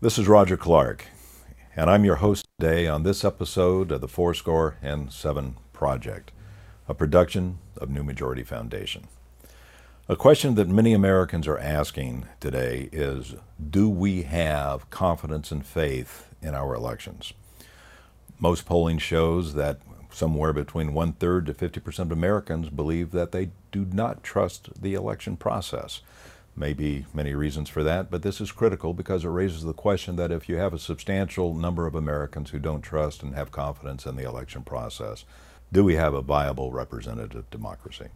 This is Roger Clark, and I'm your host today on this episode of the Fourscore and Seven Project, a production of New Majority Foundation. A question that many Americans are asking today is Do we have confidence and faith in our elections? Most polling shows that somewhere between one third to 50% of Americans believe that they do not trust the election process. Maybe many reasons for that, but this is critical because it raises the question that if you have a substantial number of Americans who don't trust and have confidence in the election process, do we have a viable representative democracy?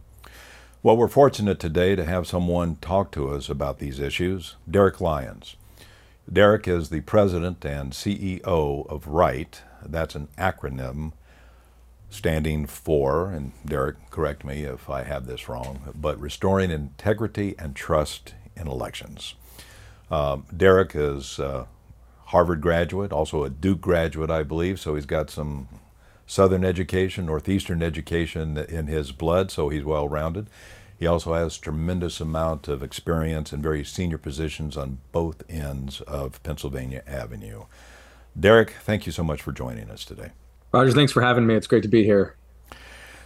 Well, we're fortunate today to have someone talk to us about these issues, Derek Lyons. Derek is the president and CEO of RITE. That's an acronym standing for, and Derek, correct me if I have this wrong, but restoring integrity and trust in elections. Um, Derek is a Harvard graduate, also a Duke graduate, I believe, so he's got some Southern education, Northeastern education in his blood, so he's well rounded. He also has tremendous amount of experience in very senior positions on both ends of Pennsylvania Avenue. Derek, thank you so much for joining us today. Roger, thanks for having me. It's great to be here.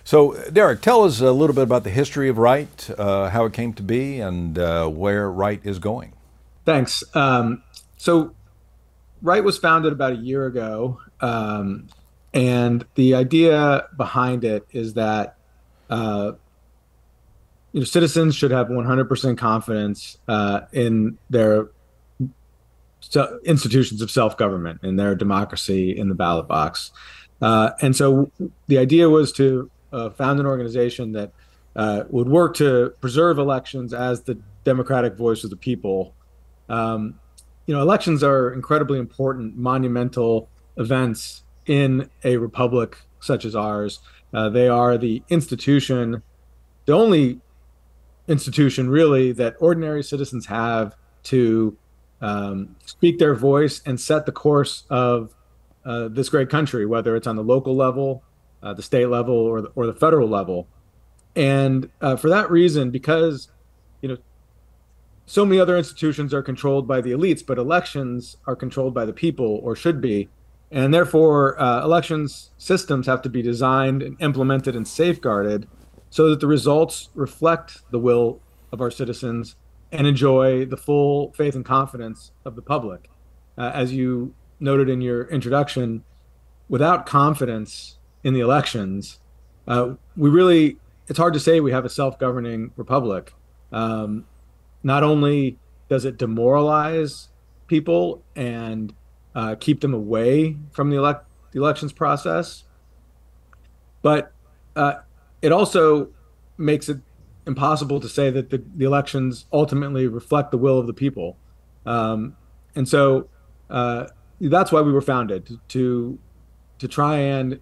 So, Derek, tell us a little bit about the history of RITE, uh, how it came to be, and uh, where RITE is going. Thanks. Um, so, RITE was founded about a year ago, um, and the idea behind it is that uh, you know citizens should have 100% confidence uh, in their institutions of self-government in their democracy in the ballot box. Uh, and so the idea was to uh, found an organization that uh, would work to preserve elections as the democratic voice of the people. Um, you know, elections are incredibly important, monumental events in a republic such as ours. Uh, they are the institution, the only institution really that ordinary citizens have to um, speak their voice and set the course of uh, this great country, whether it's on the local level, uh, the state level, or the, or the federal level. And uh, for that reason, because you know, so many other institutions are controlled by the elites, but elections are controlled by the people, or should be, and therefore uh, elections systems have to be designed and implemented and safeguarded so that the results reflect the will of our citizens and enjoy the full faith and confidence of the public. Uh, as you noted in your introduction, without confidence in the elections, uh, we really it's hard to say we have a self-governing republic. Um, not only does it demoralize people and uh, keep them away from the, elect- the elections process, but uh, it also makes it impossible to say that the, the, elections ultimately reflect the will of the people. Um, and so uh, that's why we were founded to to try and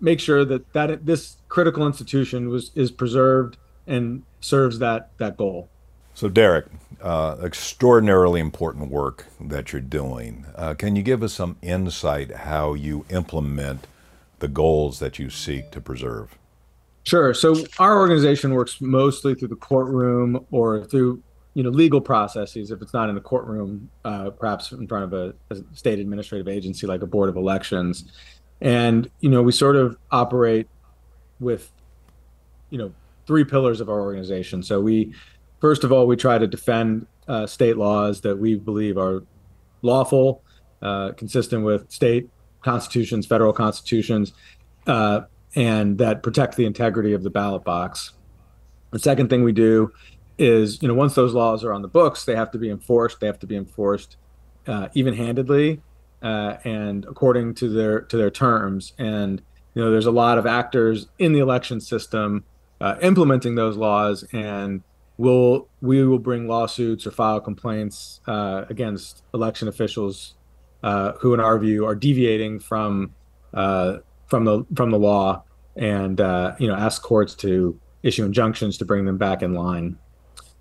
make sure that that this critical institution was is preserved and serves that that goal. So, Derek, uh, extraordinarily important work that you're doing. Uh, can you give us some insight how you implement the goals that you seek to preserve? Sure. So, our organization works mostly through the courtroom or through you know legal processes if it's not in a courtroom uh, perhaps in front of a, a, state administrative agency like a board of elections. And you know we sort of operate with you know three pillars of our organization. So we first of all we try to defend uh, state laws that we believe are lawful uh, consistent with state constitutions federal constitutions uh, and that protect the integrity of the ballot box. The second thing we do is you know once those laws are on the books, they have to be enforced. They have to be enforced uh, even-handedly uh, and according to their to their terms. And you know there's a lot of actors in the election system uh, implementing those laws, and we'll we will bring lawsuits or file complaints uh, against election officials uh, who, in our view, are deviating from uh, from the from the law, and you know ask courts to issue injunctions to bring them back in line.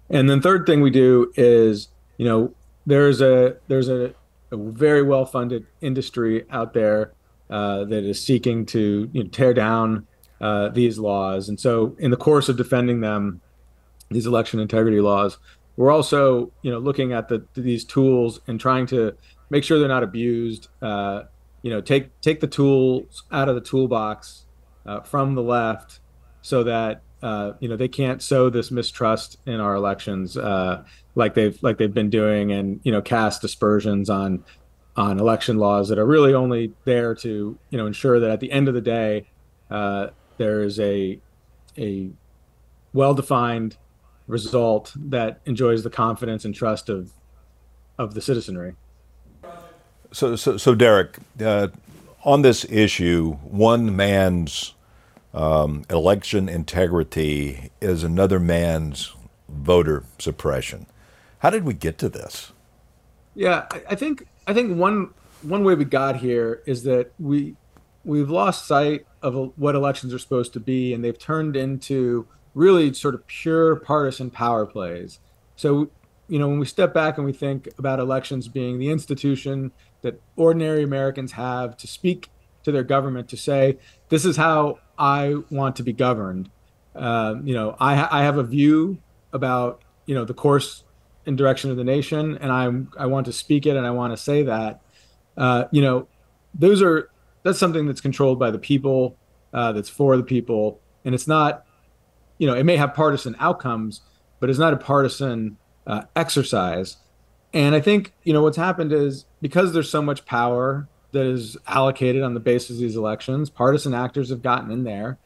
And then third thing we do is, you know, there's a there's a, a very well funded industry out there uh, that is seeking to you know, tear down uh, these laws. And so, in the course of defending them, these election integrity laws, we're also you know looking at the these tools and trying to make sure they're not abused. Uh, you know, take take the tools out of the toolbox uh, from the left, so that uh, you know they can't sow this mistrust in our elections uh, like they've like they've been doing, and you know cast aspersions on on election laws that are really only there to you know ensure that at the end of the day uh, there is a a well defined result that enjoys the confidence and trust of of the citizenry. So, so, so Derek, uh, on this issue, one man's um, election integrity is another man's voter suppression. How did we get to this? Yeah, I think I think one one way we got here is that we we've lost sight of what elections are supposed to be, and they've turned into really sort of pure partisan power plays. So, you know, when we step back and we think about elections being the institution that ordinary Americans have to speak to their government to say, this is how I want to be governed. Uh, you know, I, I have a view about, you know, the course and direction of the nation, and I'm, I want to speak it and I want to say that. Uh, you know, those are, that's something that's controlled by the people, uh, that's for the people. And it's not, you know, it may have partisan outcomes, but it's not a partisan uh, exercise. And I think, you know, what's happened is because there's so much power that is allocated on the basis of these elections, partisan actors have gotten in there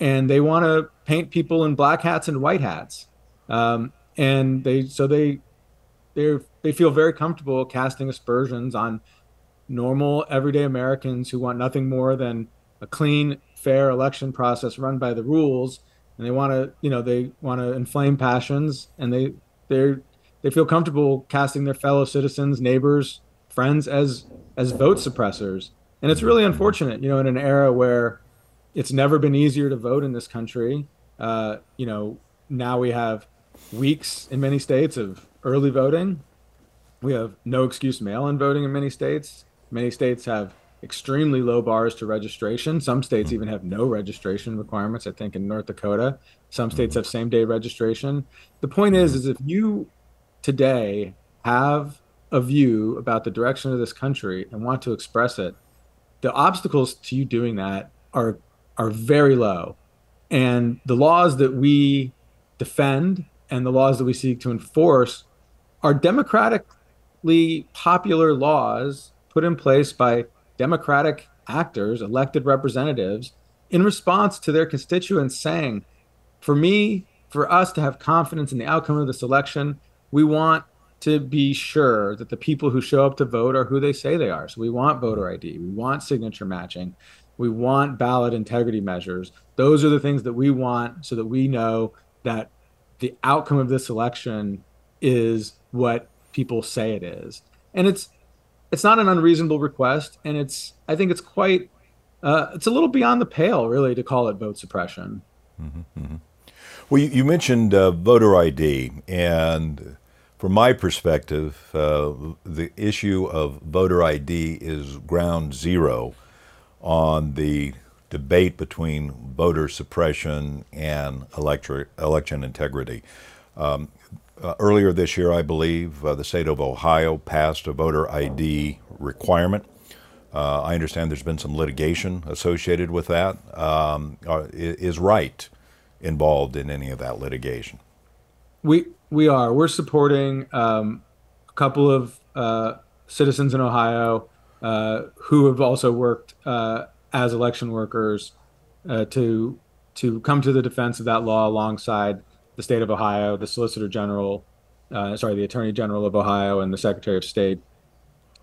and they want to paint people in black hats and white hats. Um, and they, so they, they they feel very comfortable casting aspersions on normal everyday Americans who want nothing more than a clean, fair election process run by the rules and they want to you know they want to inflame passions and they they they feel comfortable casting their fellow citizens neighbors friends as as vote suppressors and it's really unfortunate you know in an era where it's never been easier to vote in this country uh, you know now we have weeks in many states of early voting we have no excuse mail-in voting in many states many states have extremely low bars to registration. Some states even have no registration requirements. I think in North Dakota, some states have same day registration. The point is, is if you today have a view about the direction of this country and want to express it, the obstacles to you doing that are are very low. And the laws that we defend and the laws that we seek to enforce are democratically popular laws put in place by Democratic actors, elected representatives, in response to their constituents saying, for me, for us to have confidence in the outcome of this election, we want to be sure that the people who show up to vote are who they say they are. So we want voter ID, we want signature matching, we want ballot integrity measures. Those are the things that we want so that we know that the outcome of this election is what people say it is. And it's it's not an unreasonable request, and it's I think it's quite uh, it's a little beyond the pale, really, to call it vote suppression. Mm-hmm, mm-hmm. Well, you, you mentioned uh, voter ID, and from my perspective, uh, the issue of voter ID is ground zero on the debate between voter suppression and electric, election integrity. Um, uh, earlier this year, I believe, uh, the state of Ohio passed a voter ID requirement. Uh, I understand there's been some litigation associated with that. Um, uh, is RITE involved in any of that litigation? We we are. We're supporting um, a couple of uh, citizens in Ohio uh, who have also worked as election workers to to come to the defense of that law alongside the state of Ohio, the Solicitor General, uh, sorry, the Attorney General of Ohio, and the Secretary of State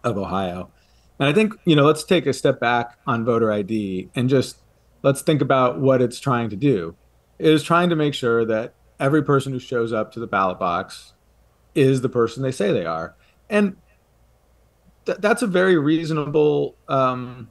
of Ohio. And I think, you know, let's take a step back on voter ID and just let's think about what it's trying to do. It is trying to make sure that every person who shows up to the ballot box is the person they say they are. And th- that's a very reasonable um,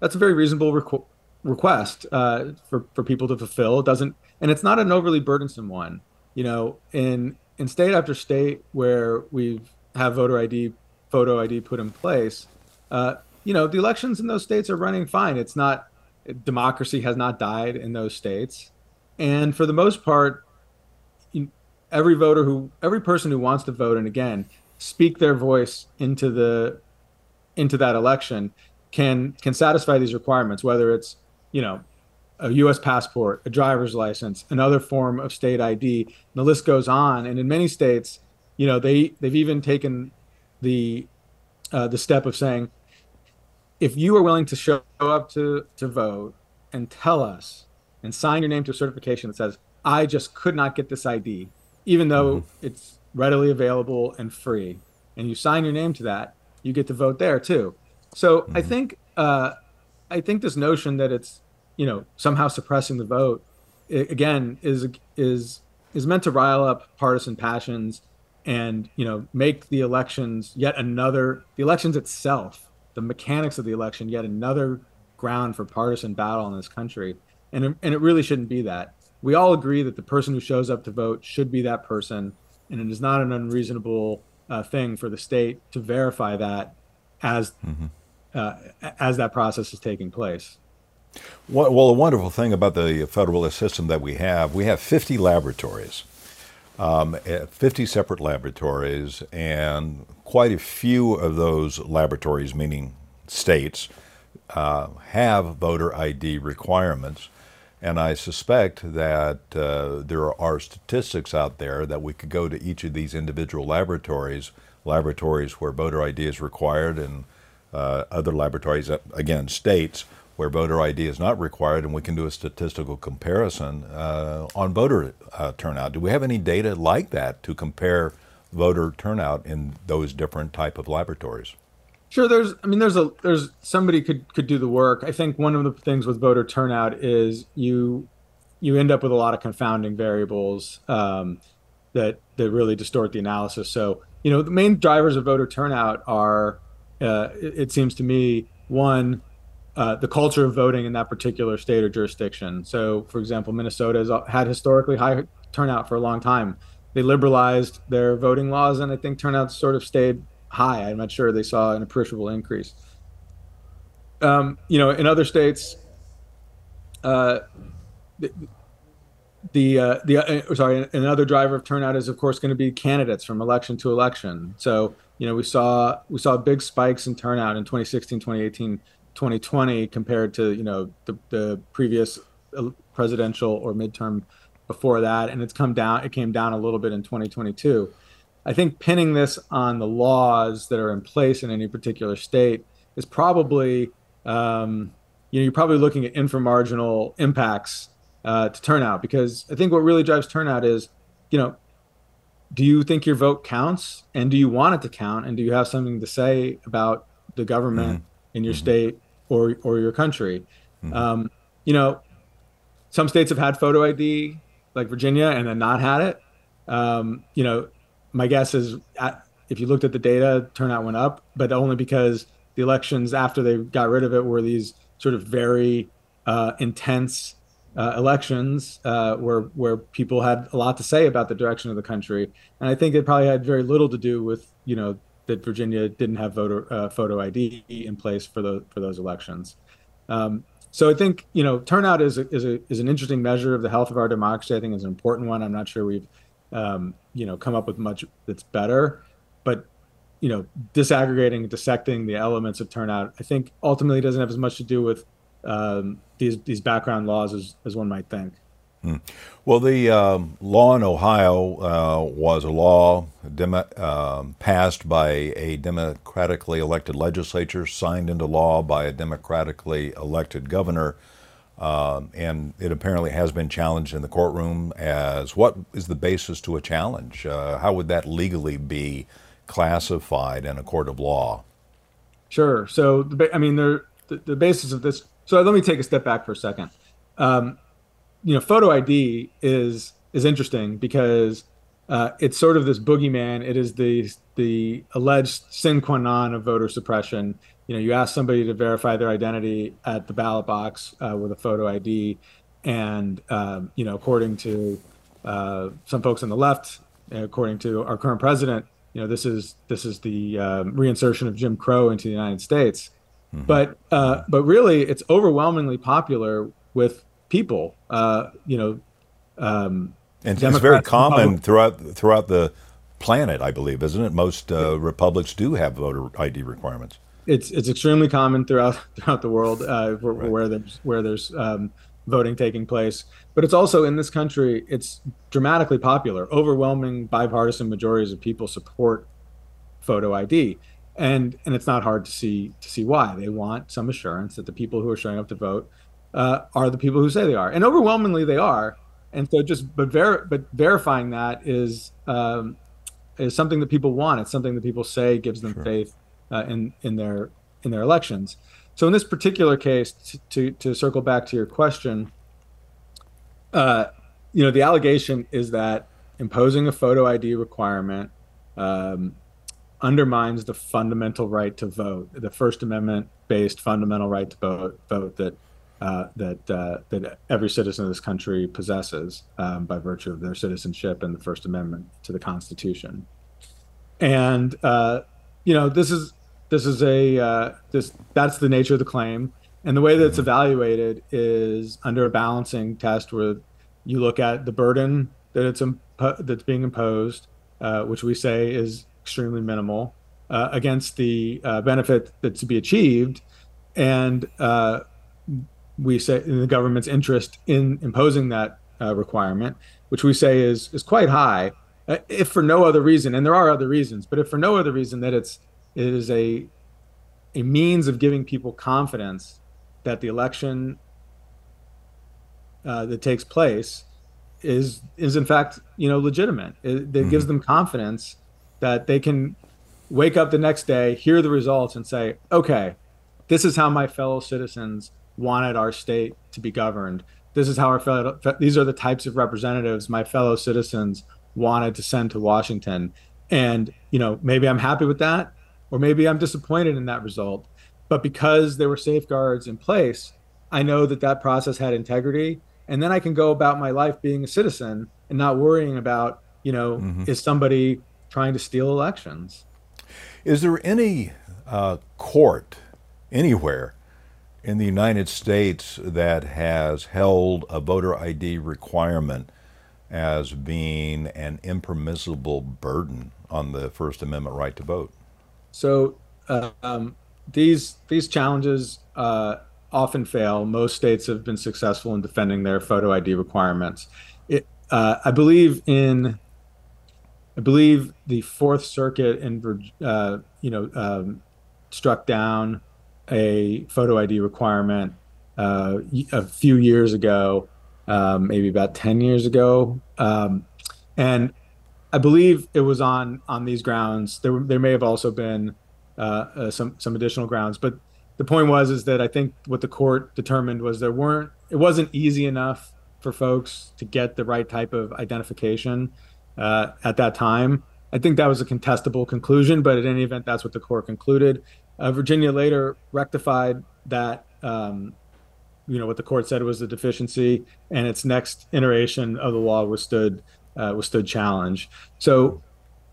that's a very reasonable requ- request uh, for for people to fulfill. It doesn't, and it's not an overly burdensome one. You know, in in state after state where we have voter ID, photo ID put in place, uh, you know, the elections in those states are running fine. It's not democracy has not died in those states, and for the most part, every voter who, every person who wants to vote, and again, speak their voice into the into that election can can satisfy these requirements, whether it's you know a U.S. passport, a driver's license, another form of state ID. the list goes on. And in many states, you know, they they've even taken the uh, the step of saying, if you are willing to show up to to vote and tell us and sign your name to a certification that says, I just could not get this ID, even though mm-hmm. it's readily available and free, and you sign your name to that, you get to vote there too. So mm-hmm. I think uh, I think this notion that it's you know somehow suppressing the vote again is is is meant to rile up partisan passions and you know make the elections yet another the elections itself the mechanics of the election yet another ground for partisan battle in this country and it, and it really shouldn't be that we all agree that the person who shows up to vote should be that person and it is not an unreasonable uh, thing for the state to verify that as mm-hmm. uh, as that process is taking place well, well, the wonderful thing about the federalist system that we have, we have 50 laboratories, um, eh, 50 separate laboratories, and quite a few of those laboratories, meaning states, uh, have voter ID requirements. And I suspect that uh, there are statistics out there that we could go to each of these individual laboratories, laboratories where voter ID is required, and uh, other laboratories, uh, again, states where voter ID is not required, and we can do a statistical comparison uh, on voter uh, turnout. Do we have any data like that to compare voter turnout in those different type of laboratories? Sure. There's, I mean, there's a, there's somebody could could do the work. I think one of the things with voter turnout is you, you end up with a lot of confounding variables um, that that really distort the analysis. So, you know, the main drivers of voter turnout are, uh, it, it seems to me, one uh, the culture of voting in that particular state or jurisdiction. So, for example, Minnesota has had historically high turnout for a long time. They liberalized their voting laws, and I think turnout sort of stayed high. I'm not sure they saw an appreciable increase. Um, you know, in other states, uh, the the, uh, the uh, sorry, another driver of turnout is of course going to be candidates from election to election. So you know, we saw we saw big spikes in turnout in 2016, 2018 2020 compared to you know the, the previous uh, presidential or midterm before that and it's come down it came down a little bit in 2022 i think pinning this on the laws that are in place in any particular state is probably um, you know you're probably looking at inframarginal impacts uh, to turnout because i think what really drives turnout is you know do you think your vote counts and do you want it to count and do you have something to say about the government mm-hmm. in your mm-hmm. state or or your country. Mm-hmm. Um, you know, some states have had photo ID, like Virginia, and then not had it. Um, you know, my guess is at, if you looked at the data, turnout went up, but only because the elections after they got rid of it were these sort of very uh, intense uh, elections uh, where where people had a lot to say about the direction of the country, and I think it probably had very little to do with you know that Virginia didn't have voter uh, photo ID in place for the for those elections. Um, so I think you know turnout is a, is a, is an interesting measure of the health of our democracy. I think it's an important one. I'm not sure we've um, you know come up with much that's better, but you know disaggregating, dissecting the elements of turnout, I think ultimately doesn't have as much to do with um, these these background laws as as one might think. Hmm. Well, the um, law in Ohio uh, was a law dem- uh, passed by a democratically elected legislature, signed into law by a democratically elected governor, uh, and it apparently has been challenged in the courtroom as what is the basis to a challenge? Uh, how would that legally be classified in a court of law? Sure. So, I mean, the, the basis of this. So, let me take a step back for a second. Um, you know, photo ID is is interesting because uh, it's sort of this boogeyman. It is the the alleged sine qua non of voter suppression. You know, you ask somebody to verify their identity at the ballot box uh, with a photo ID, and um, you know, according to uh, some folks on the left, according to our current president, you know, this is this is the um, reinsertion of Jim Crow into the United States. Mm-hmm. But uh, but really, it's overwhelmingly popular with people. Uh, you know, um, and Democrats it's very common throughout throughout the planet, I believe, isn't it? Most uh, republics do have voter ID requirements. It's it's extremely common throughout throughout the world uh, where, right. where, there's where there's um, voting taking place. But it's also in this country, it's dramatically popular. Overwhelming bipartisan majorities of people support photo ID, and and it's not hard to see to see why they want some assurance that the people who are showing up to vote uh, are the people who say they are, and overwhelmingly they are. And so, just but ver- but verifying that is um, is something that people want. It's something that people say gives them sure. faith uh, in in their in their elections. So in this particular case, to to, to circle back to your question, uh, you know, the allegation is that imposing a photo ID requirement um, undermines the fundamental right to vote, the First Amendment based fundamental right to vote, vote that uh, that uh, that every citizen of this country possesses um, by virtue of their citizenship and the First Amendment to the Constitution. And uh, you know, this is this is a uh, this that's the nature of the claim, and the way that it's evaluated is under a balancing test where you look at the burden that it's impo- that's being imposed, uh, which we say is extremely minimal, uh, against the benefit that's to be achieved, and we say in the government's interest in imposing that uh, requirement, which we say is is quite high, uh, if for no other reason, and there are other reasons, but if for no other reason that it's it is a a means of giving people confidence that the election uh, that takes place is is in fact you know legitimate. It, mm-hmm. gives them confidence that they can wake up the next day, hear the results, and say, okay, this is how my fellow citizens wanted our state to be governed. This is how our fellow, these are the types of representatives my fellow citizens wanted to send to Washington. And, you know, maybe I'm happy with that, or maybe I'm disappointed in that result. But because there were safeguards in place, I know that that process had integrity. And then I can go about my life being a citizen and not worrying about, you know, mm-hmm. is somebody trying to steal elections? Is there any uh, court anywhere in the United States that has held a voter ID requirement as being an impermissible burden on the First Amendment right to vote? So uh, um, these these challenges uh, often fail. Most states have been successful in defending their photo ID requirements. It, uh, I believe in I believe the Fourth Circuit in uh, you know um, struck down a photo ID requirement uh, a few years ago, um, maybe about 10 years ago. Um, and I believe it was on on these grounds. There, there may have also been uh, uh, some some additional grounds, but the point was is that I think what the court determined was there weren't it wasn't easy enough for folks to get the right type of identification uh, at that time. I think that was a contestable conclusion, but at any event, that's what the court concluded. Uh, Virginia later rectified that, um, you know, what the court said was a deficiency, and its next iteration of the law withstood uh, withstood challenge. So,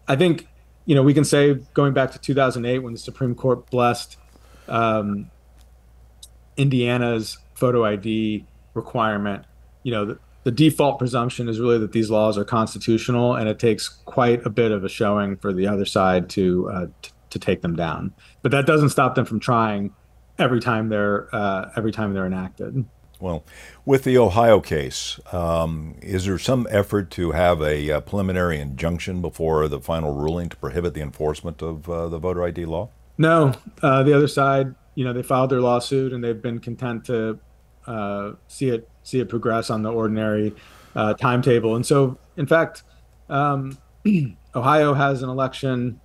I think, you know, we can say going back to 2008 when the Supreme Court blessed um, Indiana's photo ID requirement, you know, the, the default presumption is really that these laws are constitutional, and it takes quite a bit of a showing for the other side to uh, t- to take them down. But that doesn't stop them from trying every time they're uh, every time they're enacted. Well, with the Ohio case, um, is there some effort to have a, a, uh, preliminary injunction before the final ruling to prohibit the enforcement of uh, the voter ID law? No, uh, the other side, you know, they filed their lawsuit and they've been content to uh, see it see it progress on the ordinary uh, timetable. And so, in fact, um, Ohio has an election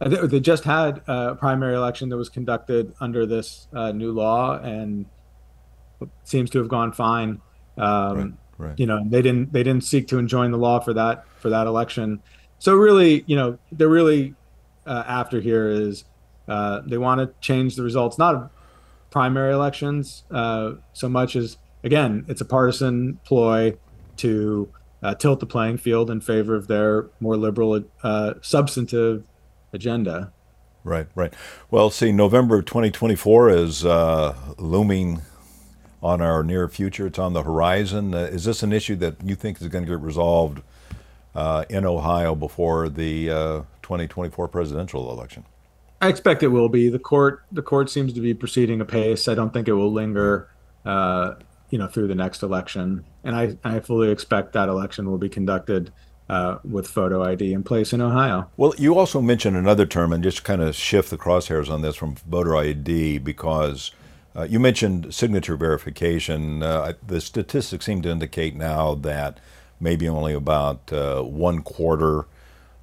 they just had a primary election that was conducted under this uh, new law and seems to have gone fine. Um, right, right. You know, they didn't they didn't seek to enjoin the law for that for that election. So really, you know, they're really uh, after here is uh, they want to change the results, not of primary elections uh, so much as again, it's a partisan ploy to uh, tilt the playing field in favor of their more liberal uh, substantive agenda. Right, right. Well, see, November 2024 is uh, looming on our near future. It's on the horizon. Uh, is this an issue that you think is going to get resolved uh, in Ohio before the 2024 uh, presidential election? I expect it will be. The court the court seems to be proceeding apace. I don't think it will linger, uh, you know, through the next election. And I, I fully expect that election will be conducted uh, with photo ID in place in Ohio. Well, you also mentioned another term, and just kind of shift the crosshairs on this from voter ID because uh, you mentioned signature verification. Uh, the statistics seem to indicate now that maybe only about uh, one quarter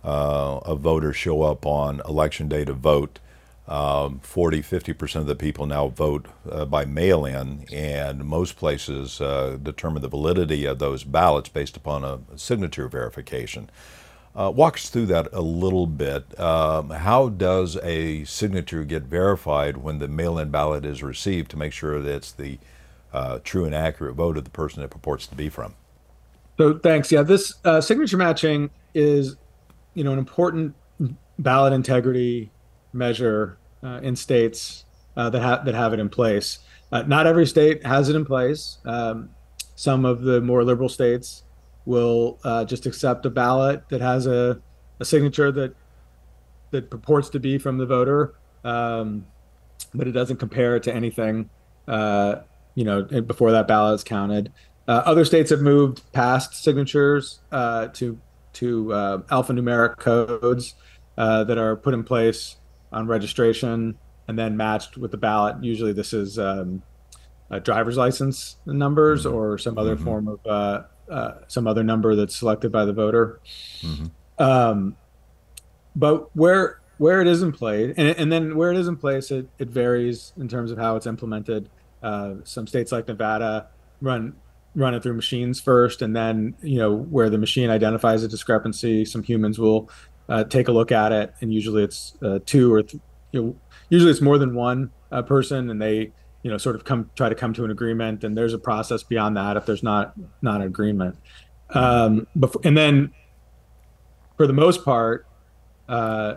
uh, of voters show up on election day to vote. Um, 40, 50% of the people now vote uh, by mail in, and most places uh, determine the validity of those ballots based upon a signature verification. Uh, walk us through that a little bit. Um, how does a signature get verified when the mail in ballot is received to make sure that it's the uh, true and accurate vote of the person it purports to be from? So, thanks. Yeah, this uh, signature matching is, you know, an important ballot integrity measure uh, in states uh, that have that have it in place. Uh, not every state has it in place. Um, some of the more liberal states will uh, just accept a ballot that has a, a signature that that purports to be from the voter, um, but it doesn't compare to anything. Uh, you know, before that ballot is counted. Uh, other states have moved past signatures uh, to to uh, alphanumeric codes uh, that are put in place on registration and then matched with the ballot. Usually, this is um, driver's license numbers mm-hmm. or some other mm-hmm. form of uh, some other number that's selected by the voter. Mm-hmm. Um, but where where it is in place, and, and, then where it is in place, it, it varies in terms of how it's implemented. Uh, some states like Nevada run run it through machines first, and then you know where the machine identifies a discrepancy, some humans will uh, take a look at it, and usually it's uh, two or th- you know, usually it's more than one uh, person, and they you know sort of come try to come to an agreement and there's a process beyond that if there's not not an agreement. Um before, and then for the most part uh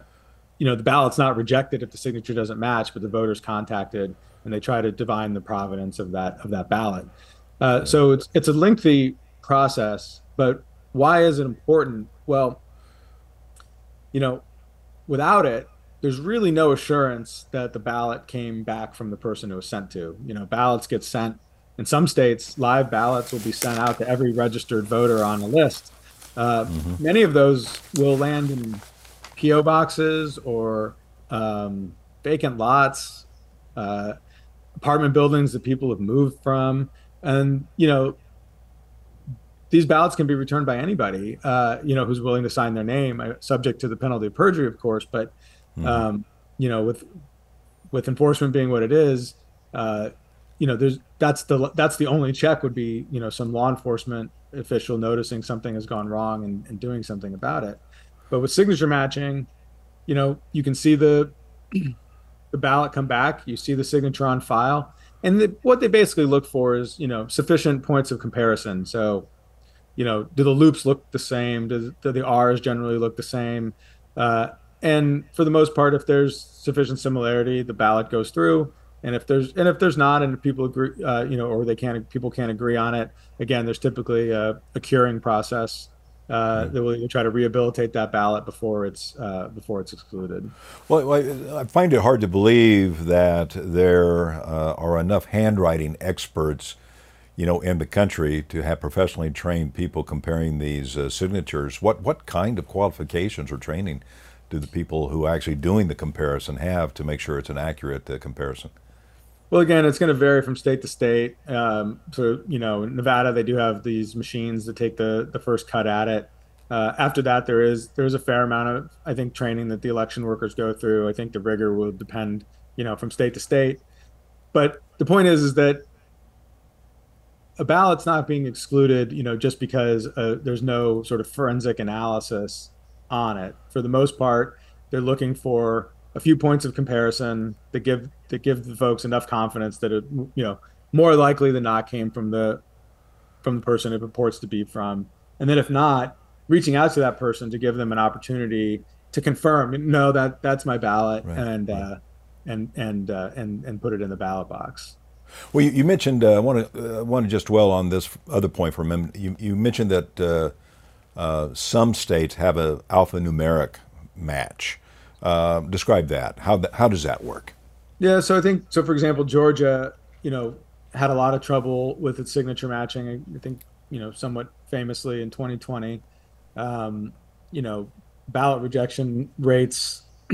you know the ballot's not rejected if the signature doesn't match but the voters contacted and they try to divine the provenance of that of that ballot. Uh, so it's it's a lengthy process but why is it important? Well you know without it there's really no assurance that the ballot came back from the person it was sent to. You know, ballots get sent in some states, live ballots will be sent out to every registered voter on a list. Uh, mm-hmm. Many of those will land in PO boxes or um, vacant lots, uh, apartment buildings that people have moved from, and you know these ballots can be returned by anybody, uh, you know, who's willing to sign their name, uh, subject to the penalty of perjury, of course. But Mm-hmm. Um, you know, with with enforcement being what it is, uh, you know, there's that's the that's the only check would be you know some law enforcement official noticing something has gone wrong and, and doing something about it. But with signature matching, you know, you can see the the ballot come back, you see the signature on file, and the, what they basically look for is you know sufficient points of comparison. So, you know, do the loops look the same? Do, do the R's generally look the same? Uh, and for the most part, if there's sufficient similarity, the ballot goes through. And if there's and if there's not, and people agree, uh, you know, or they can't, people can't agree on it. Again, there's typically a, a curing process uh, that will try to rehabilitate that ballot before it's uh, before it's excluded. Well, I find it hard to believe that there uh, are enough handwriting experts, you know, in the country to have professionally trained people comparing these uh, signatures. What what kind of qualifications or training do the people who are actually doing the comparison have to make sure it's an accurate uh, comparison? Well, again, it's going to vary from state to state. Um, so, you know, Nevada, they do have these machines that take the the first cut at it. Uh, after that, there is there is a fair amount of I think training that the election workers go through. I think the rigor will depend, you know, from state to state. But the point is, is that a ballot's not being excluded, you know, just because uh, there's no sort of forensic analysis on it. For the most part, they're looking for a few points of comparison that give that give the folks enough confidence that it you know more likely than not came from the from the person it purports to be from. And then if not, reaching out to that person to give them an opportunity to confirm, no, that that's my ballot, right, and right. Uh, and and uh, and and put it in the ballot box. Well, you, you mentioned uh, I want to uh, want to just dwell on this other point for a minute. You you mentioned that uh, some states have an alphanumeric match. Uh, describe that. How th- how does that work? Yeah, so I think so. For example, Georgia, you know, had a lot of trouble with its signature matching. I think you know, somewhat famously in 2020, um, you know, ballot rejection rates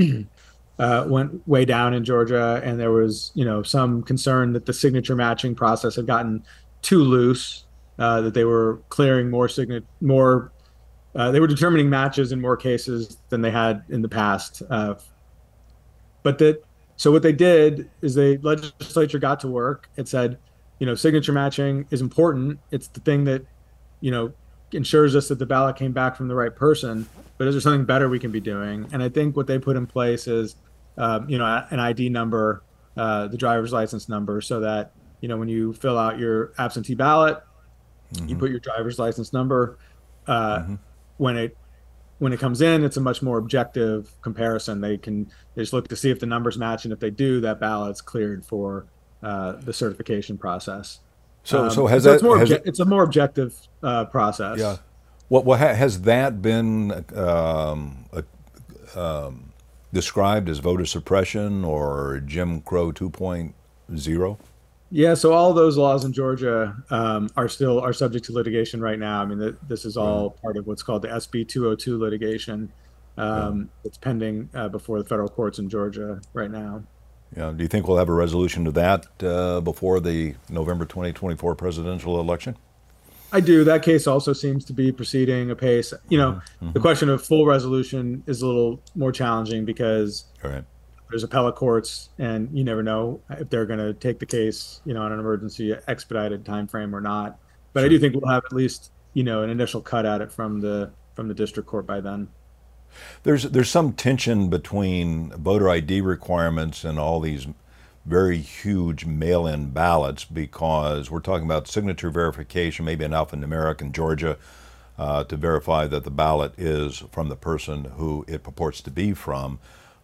uh, went way down in Georgia, and there was you know some concern that the signature matching process had gotten too loose, uh, that they were clearing more signet more. Uh, they were determining matches in more cases than they had in the past. Uh, but that so what they did is the legislature got to work. It said, you know, signature matching is important. It's the thing that, you know, ensures us that the ballot came back from the right person. But is there something better we can be doing? And I think what they put in place is, um, you know, an ID number, uh, the driver's license number, so that you know when you fill out your absentee ballot, mm-hmm. you put your driver's license number. Uh, mm-hmm. When it when it comes in, it's a much more objective comparison. They can they just look to see if the numbers match, and if they do, that ballot's cleared for uh, the certification process. So, um, so has so that? It's, more obje- it, it's a more objective uh, process. Yeah. What, what has that been um, um, described as voter suppression or Jim Crow 2.0? Yeah, so all those laws in Georgia um, are still are subject to litigation right now. I mean, this is all part of what's called the SB 202 litigation. Um, yeah. It's pending uh, before the federal courts in Georgia right now. Yeah. Do you think we'll have a resolution to that uh, before the November 2024 presidential election? I do. That case also seems to be proceeding apace. You know, mm-hmm. the question of full resolution is a little more challenging because right. There's appellate courts, and you never know if they're going to take the case, you know, on an emergency expedited time frame or not. But sure. I do think we'll have at least you know an initial cut at it from the from the district court by then. There's there's some tension between voter ID requirements and all these very huge mail-in ballots because we're talking about signature verification, maybe an alphanumeric in Georgia, uh, to verify that the ballot is from the person who it purports to be from.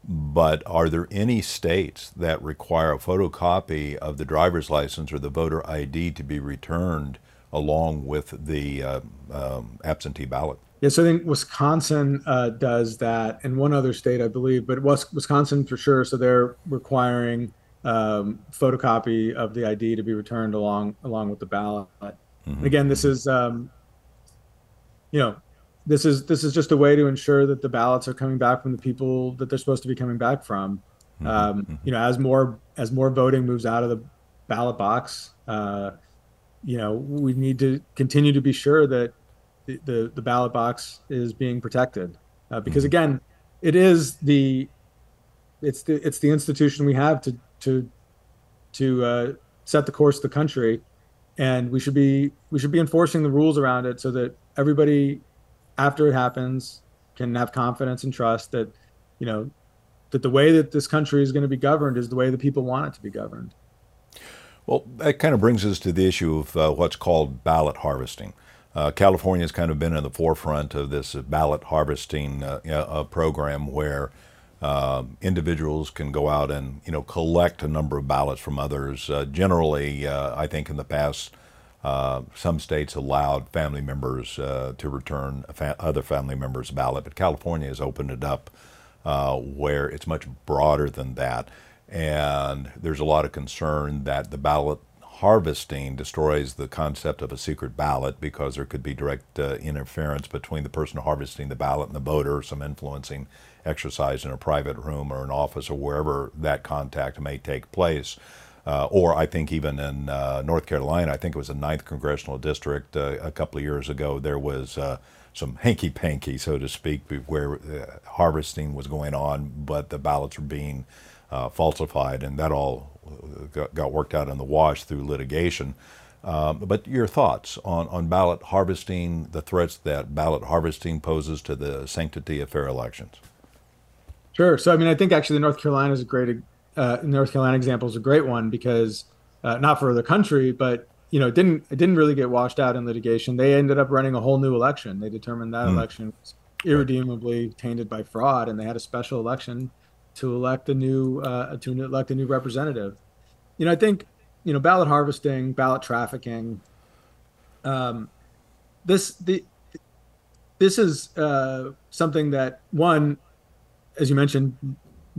But are there any states that require a photocopy of the driver's license or the voter ID to be returned along with the uh, um, absentee ballot? Yes, I think Wisconsin uh, does that, and one other state, I believe, but Wisconsin for sure. So they're requiring um, photocopy of the ID to be returned along along with the ballot. Mm-hmm. Again, this is um, you know this is this is just a way to ensure that the ballots are coming back from the people that they're supposed to be coming back from. Mm-hmm. Um, mm-hmm. you know, as more as more voting moves out of the ballot box, uh, you know, we need to continue to be sure that the the, the ballot box is being protected uh, because mm-hmm. again, it is the it's the it's the institution we have to to to uh, set the course of the country, and we should be we should be enforcing the rules around it so that everybody, after it happens, can have confidence and trust that you know that the way that this country is going to be governed is the way that people want it to be governed. Well, that kind of brings us to the issue of uh, what's called ballot harvesting. Uh, California has kind of been in the forefront of this ballot harvesting uh, uh program where uh, individuals can go out and you know collect a number of ballots from others. Uh, generally, uh, I think in the past, uh, some states allowed family members uh, to return fa- other family members' ballot, but California has opened it up uh, where it's much broader than that. And there's a lot of concern that the ballot harvesting destroys the concept of a secret ballot because there could be direct interference between the person harvesting the ballot and the voter, some influencing exercise in a private room or an office or wherever that contact may take place. Uh, or I think even in uh, North Carolina, I think it was the ninth congressional district uh, a couple of years ago, there was uh, some hanky panky, so to speak, where uh, harvesting was going on, but the ballots were being uh, falsified, and that all got, got, worked out in the wash through litigation. Um, but your thoughts on, on ballot harvesting, the threats that ballot harvesting poses to the sanctity of fair elections? Sure. So I mean, I think actually North Carolina is a great uh, North Carolina example is a great one because uh, not for the country, but you know, it didn't it didn't really get washed out in litigation. They ended up running a whole new election. They determined that mm. election was irredeemably tainted by fraud, and they had a special election to elect a new uh, to elect a new representative. You know, I think you know ballot harvesting, ballot trafficking. Um, this the this is uh, something that one as you mentioned,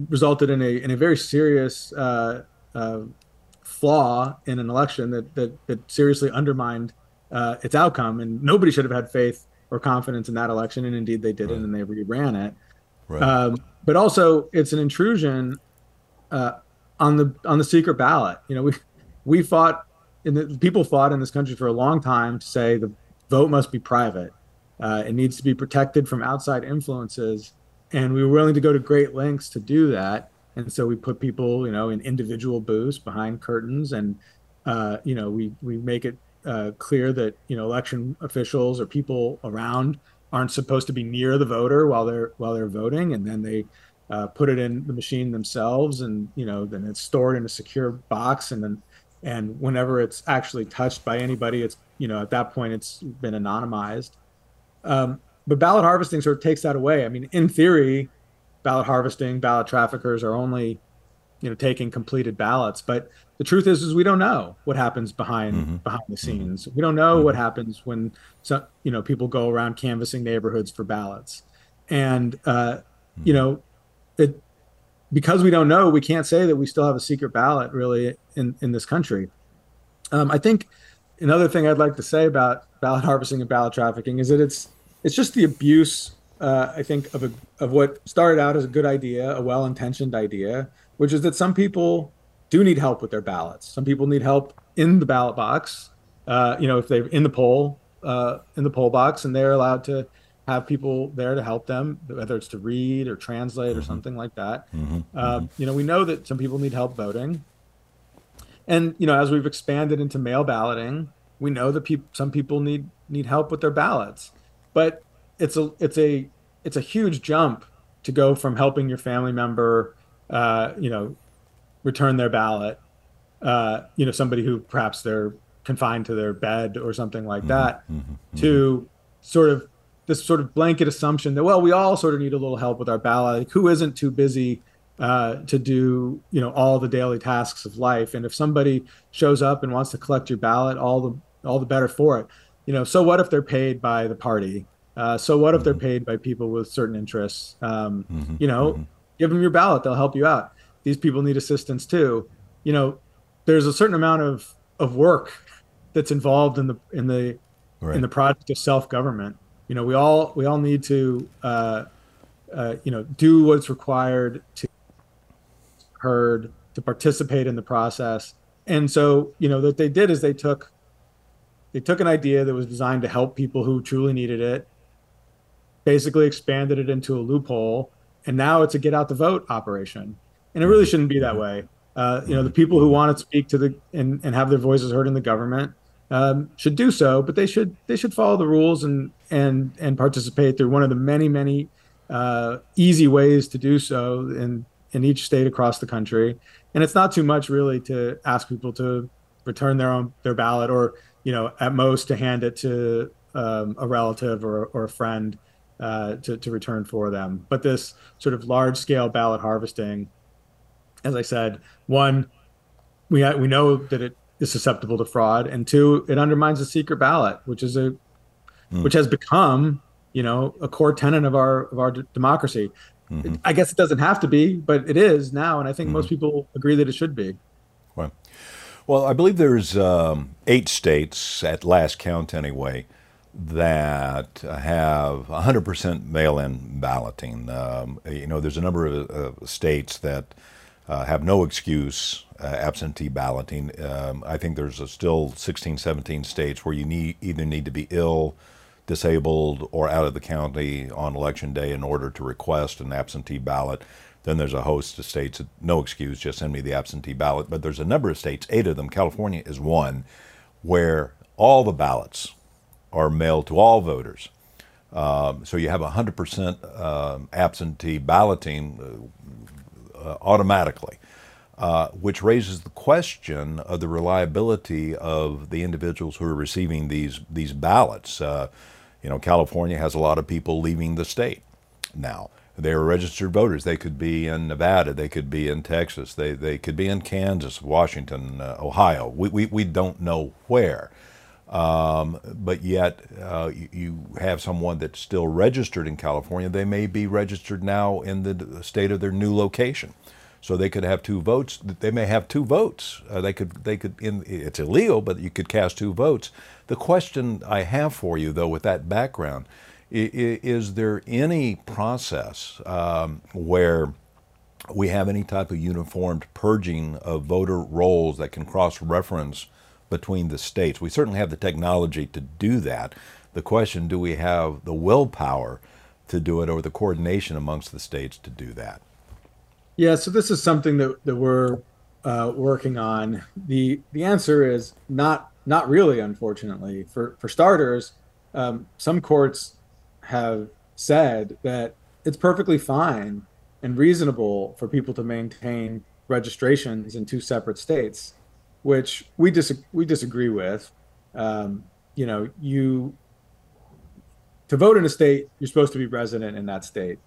resulted in a in a very serious uh, uh, flaw in an election that that, that seriously undermined uh, its outcome, and nobody should have had faith or confidence in that election, and indeed they didn't, right. and they reran it. Right. Um, but also, it's an intrusion uh, on the on the secret ballot. You know, we we fought in the people fought in this country for a long time to say the vote must be private. Uh, it needs to be protected from outside influences, and we were willing to go to great lengths to do that. And so we put people, you know, in individual booths behind curtains, and uh, you know, we we make it uh, clear that you know election officials or people around aren't supposed to be near the voter while they're while they're voting, and then they uh, put it in the machine themselves, and you know, then it's stored in a secure box, and then and whenever it's actually touched by anybody, it's you know at that point it's been anonymized. Um, but ballot harvesting sort of takes that away. I mean, in theory, ballot harvesting, ballot traffickers are only you know taking completed ballots, but the truth is is we don't know what happens behind mm-hmm. behind the mm-hmm. scenes. We don't know mm-hmm. what happens when some you know people go around canvassing neighborhoods for ballots, and uh, you mm-hmm. know it because we don't know, we can't say that we still have a secret ballot really in, in this country. Um, I think another thing I'd like to say about ballot harvesting and ballot trafficking is that it's it's just the abuse. Uh, I think of a of what started out as a good idea, a well intentioned idea, which is that some people do need help with their ballots. Some people need help in the ballot box. Uh, you know, if they're in the poll uh, in the poll box, and they're allowed to have people there to help them, whether it's to read or translate mm-hmm. or something like that. Mm-hmm. Uh, mm-hmm. You know, we know that some people need help voting, and you know, as we've expanded into mail balloting, we know that people, some people need need help with their ballots. But it's a it's a it's a huge jump to go from helping your family member, uh, you know, return their ballot, uh, you know, somebody who perhaps they're confined to their bed or something like mm-hmm. that, mm-hmm. to sort of this sort of blanket assumption that well we all sort of need a little help with our ballot like who isn't too busy uh, to do you know all the daily tasks of life and if somebody shows up and wants to collect your ballot all the all the better for it you know so what if they're paid by the party? Uh, so what if they're mm-hmm. paid by people with certain interests? Um, mm-hmm, you know mm-hmm. give them your ballot they'll help you out. These people need assistance too. You know there's a certain amount of of work that's involved in the in the right. in the project of self-government. You know we all we all need to uh, uh, you know do what's required to heard to participate in the process. And so you know what they did is they took they took an idea that was designed to help people who truly needed it basically expanded it into a loophole and now it's a get out the vote operation and it really shouldn't be that way uh, you know the people who want to speak to the and, and have their voices heard in the government um, should do so, but they should they should follow the rules and and and participate through one of the many many uh, easy ways to do so in in each state across the country. And it's not too much really to ask people to return their own their ballot or you know at most to hand it to um, a relative or, or a friend uh, to, to return for them. But this sort of large scale ballot harvesting, as I said, one we ha- we know that it is susceptible to fraud, and two, it undermines the secret ballot, which is a mm. which has become you know a core tenet of our of our d- democracy. Mm-hmm. I guess it doesn't have to be, but it is now, and I think mm-hmm. most people agree that it should be. Well, I believe there's um, eight states at last count anyway that have 100% mail-in balloting. Um, you know, there's a number of uh, states that uh, have no excuse uh, absentee balloting. Um, I think there's still 16, 17 states where you need either need to be ill, disabled, or out of the county on election day in order to request an absentee ballot. Then there's a host of states that no excuse, just send me the absentee ballot. But there's a number of states, eight of them, California is one, where all the ballots are mailed to all voters. Um, so you have 100% um, absentee balloting uh, automatically, uh, which raises the question of the reliability of the individuals who are receiving these these ballots. Uh, you know, California has a lot of people leaving the state now. They are registered voters. They could be in Nevada. They could be in Texas. They, they could be in Kansas, Washington, uh, Ohio. We, we, we don't know where. Um, but yet, uh, you, you, have someone that's still registered in California. They may be registered now in the state of their new location, so they could have two votes. They may have two votes. Uh, they could. They could. In, it's illegal, but you could cast two votes. The question I have for you, though, with that background, is, there any process um, where we have any type of uniformed purging of voter rolls that can cross-reference? between the states. We certainly have the technology to do that. The question do we have the willpower to do it or the coordination amongst the states to do that? Yeah, so this is something that, that we're uh, working on. The the answer is not not really, unfortunately. For for starters, um, some courts have said that it's perfectly fine and reasonable for people to maintain registrations in two separate states which we dis- we disagree with. Um, you know, you to vote in a state, you're supposed to be resident in that state.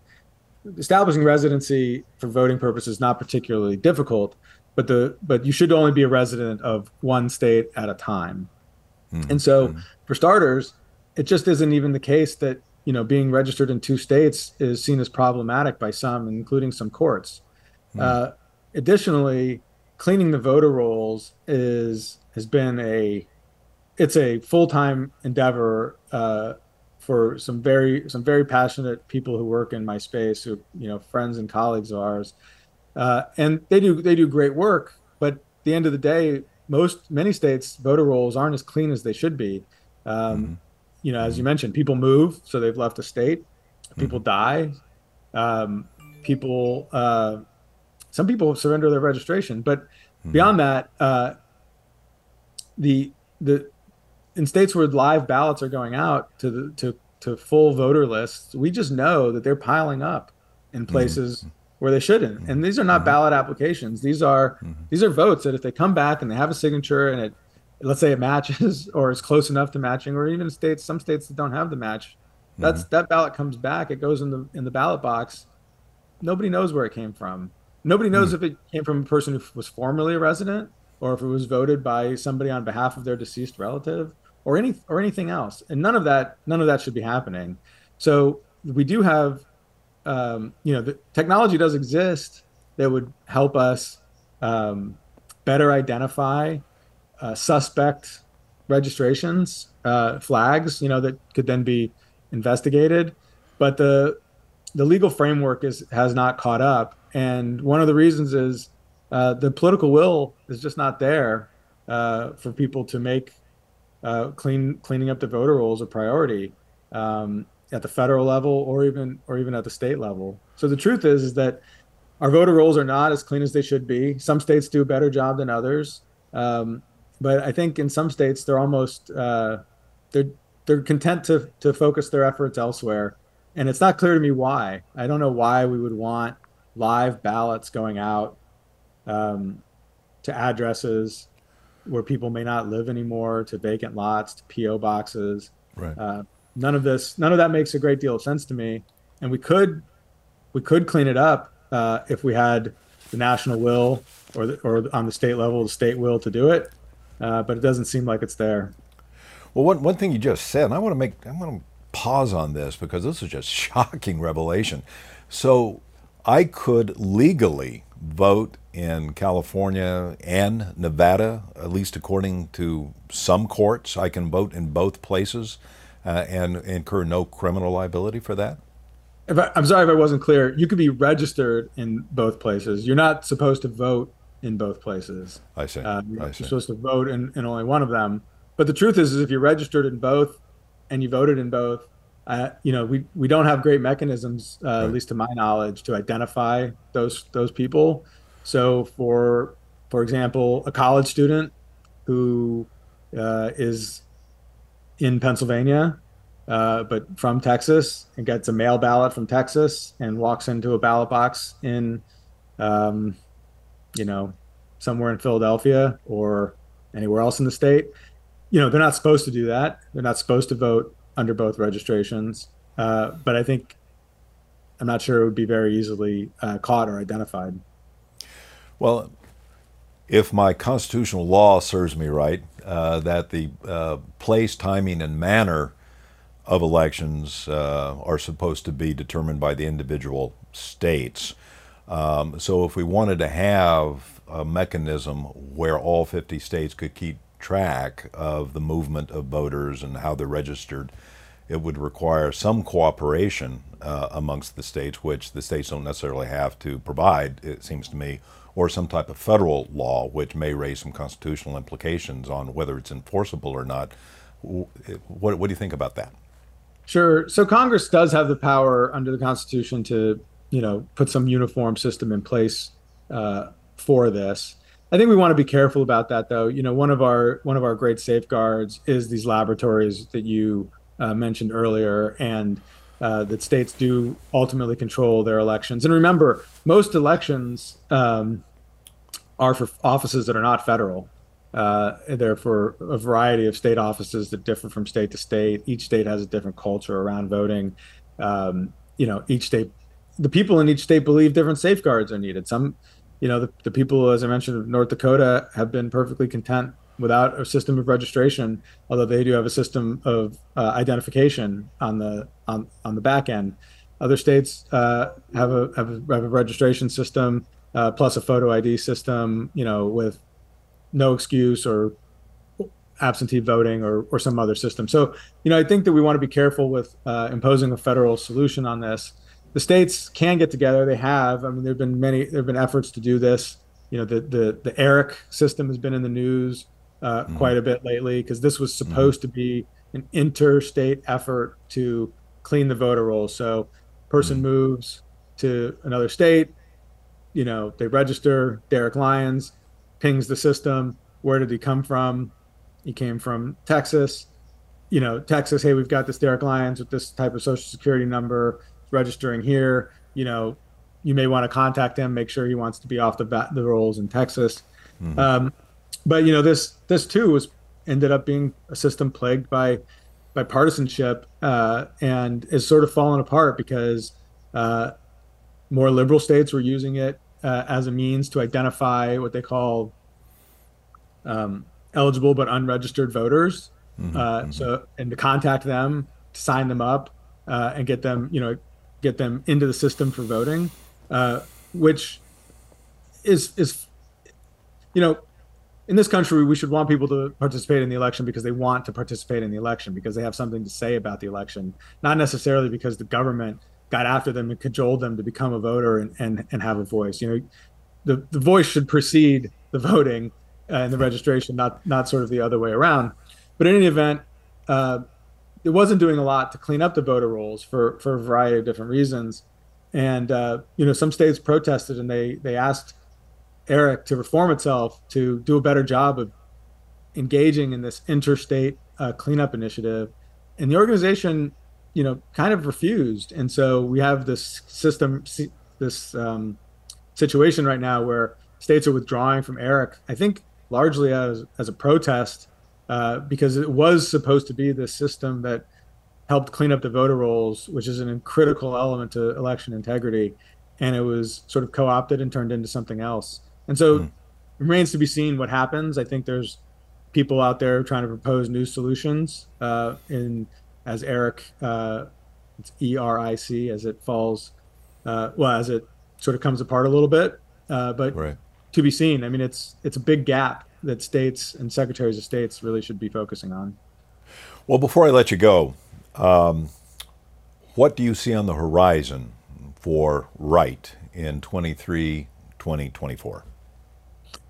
Establishing residency for voting purposes is not particularly difficult, but the but you should only be a resident of one state at a time. Mm-hmm. And so, mm-hmm. for starters, it just isn't even the case that you know being registered in two states is seen as problematic by some, including some courts. Mm-hmm. Uh, additionally, cleaning the voter rolls is has been a it's a full-time endeavor uh, for some very some very passionate people who work in my space who you know friends and colleagues of ours uh, and they do they do great work but at the end of the day most many states voter rolls aren't as clean as they should be um, mm-hmm. you know as you mentioned people move so they've left a state people mm-hmm. die um, people uh, some people surrender their registration, but mm-hmm. beyond that, uh, the the in states where live ballots are going out to the to to full voter lists, we just know that they're piling up in hmm. places mm-hmm. Where they shouldn't. And these are not mm-hmm. ballot applications. These are mm-hmm. these are votes that if they come back and they have a signature and it let's say it matches or is close enough to matching, or even states some states that don't have the match, that's mm-hmm. that ballot comes back, it goes in the in the ballot box. Nobody knows where it came from. Nobody knows mm. if it came from a person who was formerly a resident or if it was voted by somebody on behalf of their deceased relative or any or anything else. And none of that none of that should be happening. So we do have um, you know the technology does exist that would help us um, better identify uh, suspect registrations uh, flags you know that could then be investigated. But the the legal framework is has not caught up. And one of the reasons is uh, the political will is just not there uh, for people to make uh, clean cleaning up the voter rolls a priority. Um, at the federal level or even or even at the state level. So the truth is is that our voter rolls are not as clean as they should be. Some states do a better job than others, um, but I think in some states they're almost uh, they're they're content to to focus their efforts elsewhere, and it's not clear to me why. I don't know why we would want live ballots going out um, to addresses where people may not live anymore, to vacant lots, to PO boxes. Right. Uh, none of this, none of that makes a great deal of sense to me. And we could, we could clean it up uh, if we had the national will or the, or on the state level, the state will to do it. Uh, but it doesn't seem like it's there. Well, one, one thing you just said, and I want to make, I want to pause on this because this is just shocking revelation. So I could legally vote in California and Nevada, at least according to some courts. I can vote in both places uh, and incur no criminal liability for that. I, am sorry if I wasn't clear. You could be registered in both places. You're not supposed to vote in both places. I see. Uh, you're, I see. you're supposed to vote in, in only one of them. But the truth is, is if you're registered in both and you voted in both, uh, you know, we, we don't have great mechanisms, uh, right. at least to my knowledge, to identify those those people. So, for for example, a college student who uh, is in Pennsylvania, uh, but from Texas, and gets a mail ballot from Texas, and walks into a ballot box in, um, you know, somewhere in Philadelphia or anywhere else in the state. You know, they're not supposed to do that. They're not supposed to vote under both registrations. Uh, but I think I'm not sure it would be very easily uh, caught or identified. Well, if my constitutional law serves me right, uh, that the uh, place, timing, and manner of elections uh, are supposed to be determined by the individual states. Um, so, if we wanted to have a mechanism where all 50 states could keep track of the movement of voters and how they're registered, it would require some cooperation uh, amongst the states, which the states don't necessarily have to provide, it seems to me, or some type of federal law, which may raise some constitutional implications on whether it's enforceable or not. What, what do you think about that? Sure. So Congress does have the power under the Constitution to, you know, put some uniform system in place uh, for this. I think we want to be careful about that, though. You know, one of our one of our great safeguards is these laboratories that you uh, mentioned earlier, and uh, that states do ultimately control their elections. And remember, most elections um, are for offices that are not federal. Uh, they're for a variety of state offices that differ from state to state. Each state has a different culture around voting. Um, you know, each state, the people in each state believe different safeguards are needed. Some, you know, the, the people, as I mentioned, of North Dakota have been perfectly content without a system of registration, although they do have a system of uh, identification on the on, on the back end. Other states uh, have, a, have a have a registration system uh, plus a photo ID system, you know, with no excuse or absentee voting or, or some other system. So, you know, I think that we want to be careful with uh, imposing a federal solution on this. The states can get together. They have. I mean, there have been many. There have been efforts to do this. You know, the the the ERIC system has been in the news uh, mm-hmm. quite a bit lately because this was supposed mm-hmm. to be an interstate effort to clean the voter rolls. So, person mm-hmm. moves to another state, you know, they register. Derek Lyons pings the system. Where did he come from? He came from Texas. You know, Texas. Hey, we've got this Derek Lyons with this type of social security number registering here. You know, you may want to contact him. Make sure he wants to be off the bat the rolls in Texas. Mm-hmm. Um, but you know, this this too was ended up being a system plagued by by partisanship uh, and is sort of fallen apart because uh, more liberal states were using it uh, as a means to identify what they call um, eligible but unregistered voters. Mm-hmm, uh, mm-hmm. So, and to contact them, to sign them up, uh, and get them, you know, get them into the system for voting, uh, which is is, you know, in this country, we should want people to participate in the election because they want to participate in the election because they have something to say about the election, not necessarily because the government got after them and cajoled them to become a voter and, and, and have a voice. You know, the, the voice should precede the voting uh, and the registration, not not sort of the other way around. But in any event, uh, it wasn't doing a lot to clean up the voter rolls for for a variety of different reasons. And uh, you know, some states protested and they they asked ERIC to reform itself to do a better job of engaging in this interstate uh, cleanup initiative. And the organization you know, kind of refused. And so we have this system, this um, situation right now where states are withdrawing from ERIC. I think largely as as a protest uh, because it was supposed to be the system that helped clean up the voter rolls, which is an critical element to election integrity, and it was sort of co-opted and turned into something else. And so, mm. it remains to be seen what happens. I think there's people out there trying to propose new solutions uh, in as ERIC, uh, it's E R I C, as it falls, uh, well, as it sort of comes apart a little bit. Uh, but right. to be seen. I mean, it's it's a big gap that states and secretaries of states really should be focusing on. Well, before I let you go, um, what do you see on the horizon for RITE in 23, 2024?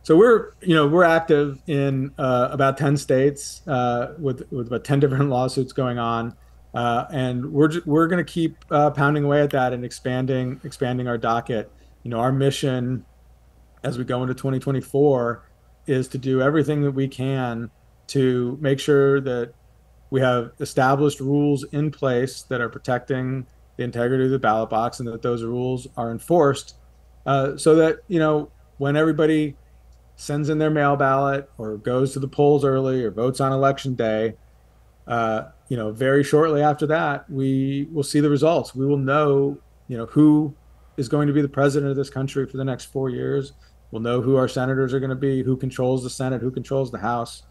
So we're, you know, we're active in uh, about ten states uh, with with about ten different lawsuits going on, uh, and we're we're going to keep uh, pounding away at that and expanding expanding our docket. You know, our mission as we go into 2024 is to do everything that we can to make sure that we have established rules in place that are protecting the integrity of the ballot box and that those rules are enforced uh, so that you know when everybody sends in their mail ballot or goes to the polls early or votes on election day, uh, you know, very shortly after that, we will see the results. We will know, you know, who is going to be the president of this country for the next four years. We'll know who our senators are going to be, who controls the Senate, who controls the House,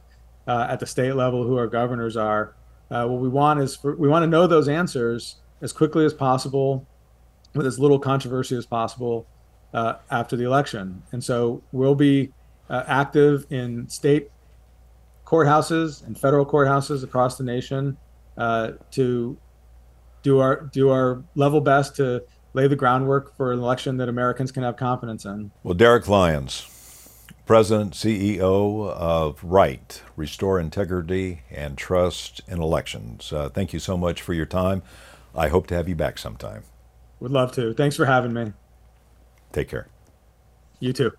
uh, at the state level, who our governors are. Uh, what we want is for, we want to know those answers as quickly as possible, with as little controversy as possible uh, after the election. And so we'll be uh, active in state courthouses and federal courthouses across the nation uh, to do our do our level best to lay the groundwork for an election that Americans can have confidence in. Well, Derek Lyons, President, CEO of RITE, Restore Integrity and Trust in Elections. Uh, thank you so much for your time. I hope to have you back sometime. Would love to. Thanks for having me. Take care. You too.